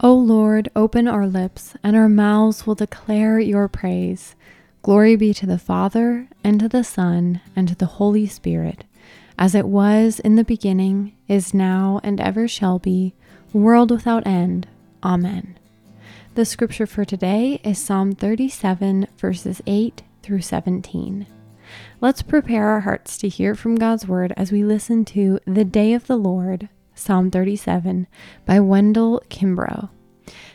O Lord, open our lips, and our mouths will declare your praise. Glory be to the Father, and to the Son, and to the Holy Spirit, as it was in the beginning, is now, and ever shall be, world without end. Amen. The scripture for today is Psalm 37, verses 8 through 17. Let's prepare our hearts to hear from God's word as we listen to The Day of the Lord, Psalm 37, by Wendell Kimbrough.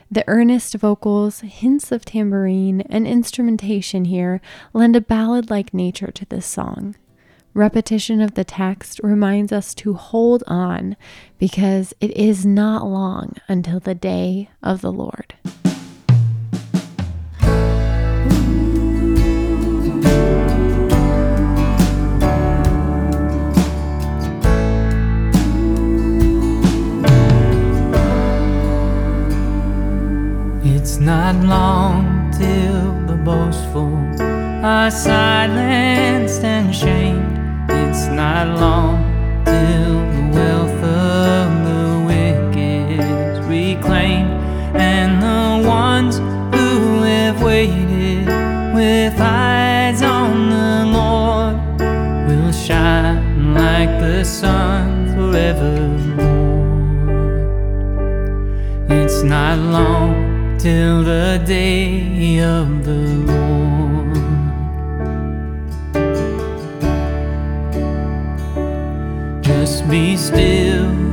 The earnest vocals, hints of tambourine, and instrumentation here lend a ballad like nature to this song. Repetition of the text reminds us to hold on because it is not long until the day of the Lord. It's not long till the boastful are silenced and shamed. It's not long till the wealth of the wicked is reclaimed, and the ones who have waited with eyes on the Lord will shine like the sun forevermore. It's not long till the day of the Lord. Just be still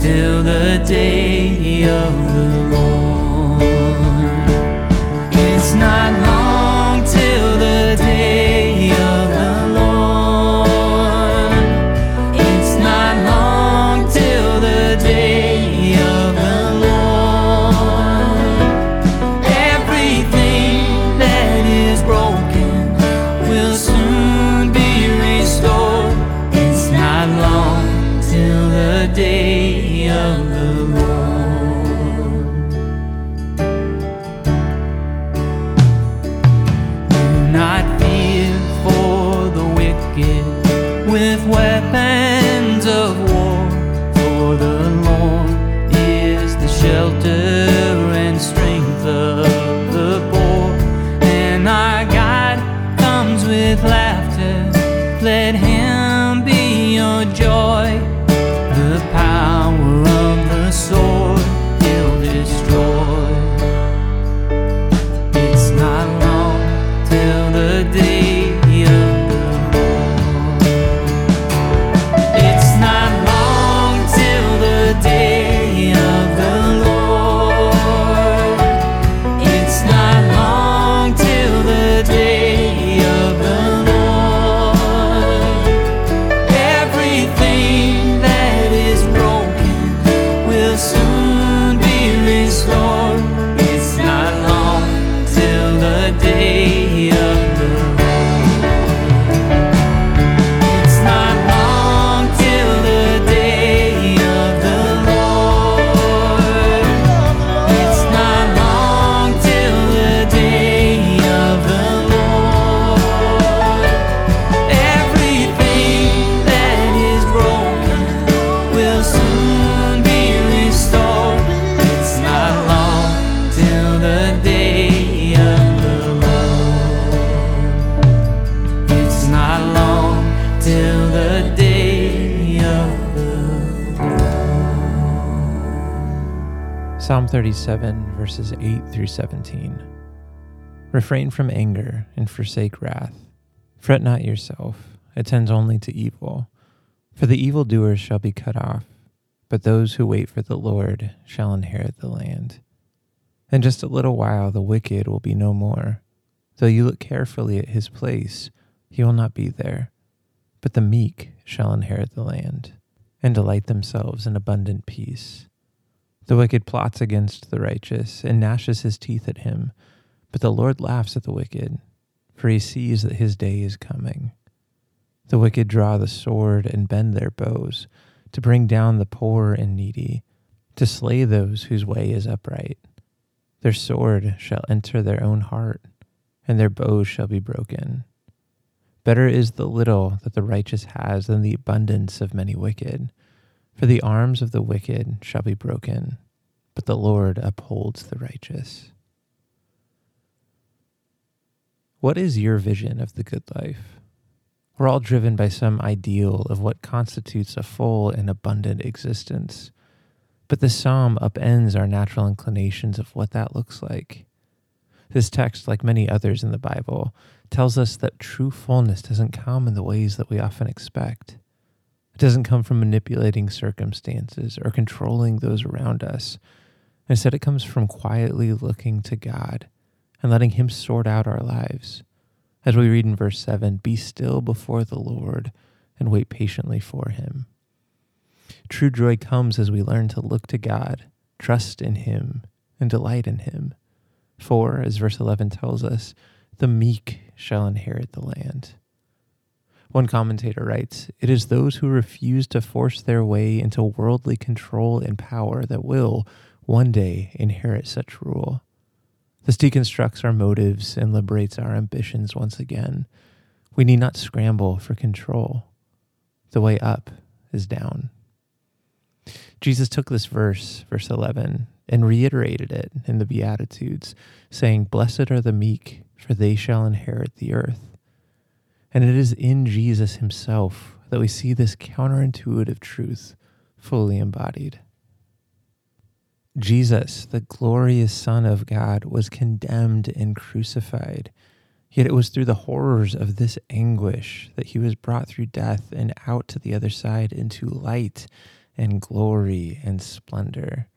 till the day of the Lord. It's not long Psalm 37, verses 8 through 17. Refrain from anger and forsake wrath. Fret not yourself, it tends only to evil. For the evildoers shall be cut off, but those who wait for the Lord shall inherit the land. In just a little while the wicked will be no more. Though you look carefully at his place, he will not be there. But the meek shall inherit the land, and delight themselves in abundant peace. The wicked plots against the righteous and gnashes his teeth at him, but the Lord laughs at the wicked, for he sees that his day is coming. The wicked draw the sword and bend their bows to bring down the poor and needy, to slay those whose way is upright. Their sword shall enter their own heart, and their bows shall be broken. Better is the little that the righteous has than the abundance of many wicked. For the arms of the wicked shall be broken, but the Lord upholds the righteous. What is your vision of the good life? We're all driven by some ideal of what constitutes a full and abundant existence. But the psalm upends our natural inclinations of what that looks like. This text, like many others in the Bible, tells us that true fullness doesn't come in the ways that we often expect. It doesn't come from manipulating circumstances or controlling those around us. Instead, it comes from quietly looking to God and letting Him sort out our lives. As we read in verse 7 Be still before the Lord and wait patiently for Him. True joy comes as we learn to look to God, trust in Him, and delight in Him. For, as verse 11 tells us, the meek shall inherit the land. One commentator writes It is those who refuse to force their way into worldly control and power that will, one day, inherit such rule. This deconstructs our motives and liberates our ambitions once again. We need not scramble for control. The way up is down. Jesus took this verse, verse 11, and reiterated it in the Beatitudes, saying, Blessed are the meek, for they shall inherit the earth. And it is in Jesus himself that we see this counterintuitive truth fully embodied. Jesus, the glorious Son of God, was condemned and crucified. Yet it was through the horrors of this anguish that he was brought through death and out to the other side into light and glory and splendor.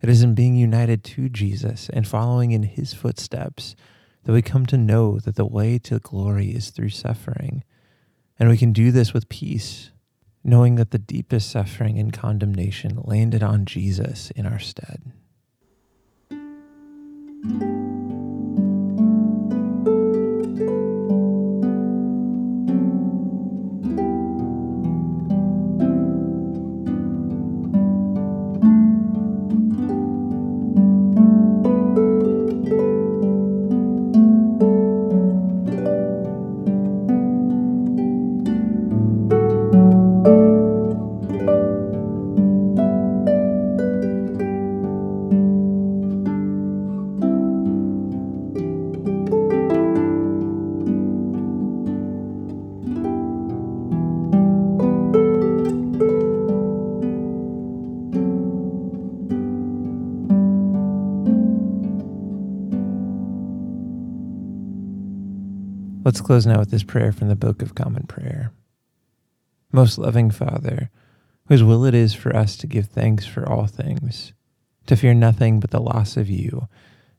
It is in being united to Jesus and following in his footsteps that we come to know that the way to glory is through suffering. And we can do this with peace, knowing that the deepest suffering and condemnation landed on Jesus in our stead. Let's close now with this prayer from the Book of Common Prayer. Most loving Father, whose will it is for us to give thanks for all things, to fear nothing but the loss of you,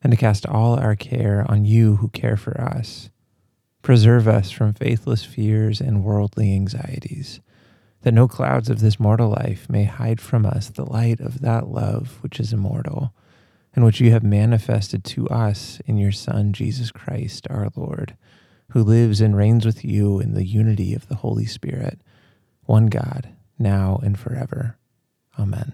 and to cast all our care on you who care for us. Preserve us from faithless fears and worldly anxieties, that no clouds of this mortal life may hide from us the light of that love which is immortal, and which you have manifested to us in your Son, Jesus Christ, our Lord who lives and reigns with you in the unity of the Holy Spirit, one God, now and forever. Amen.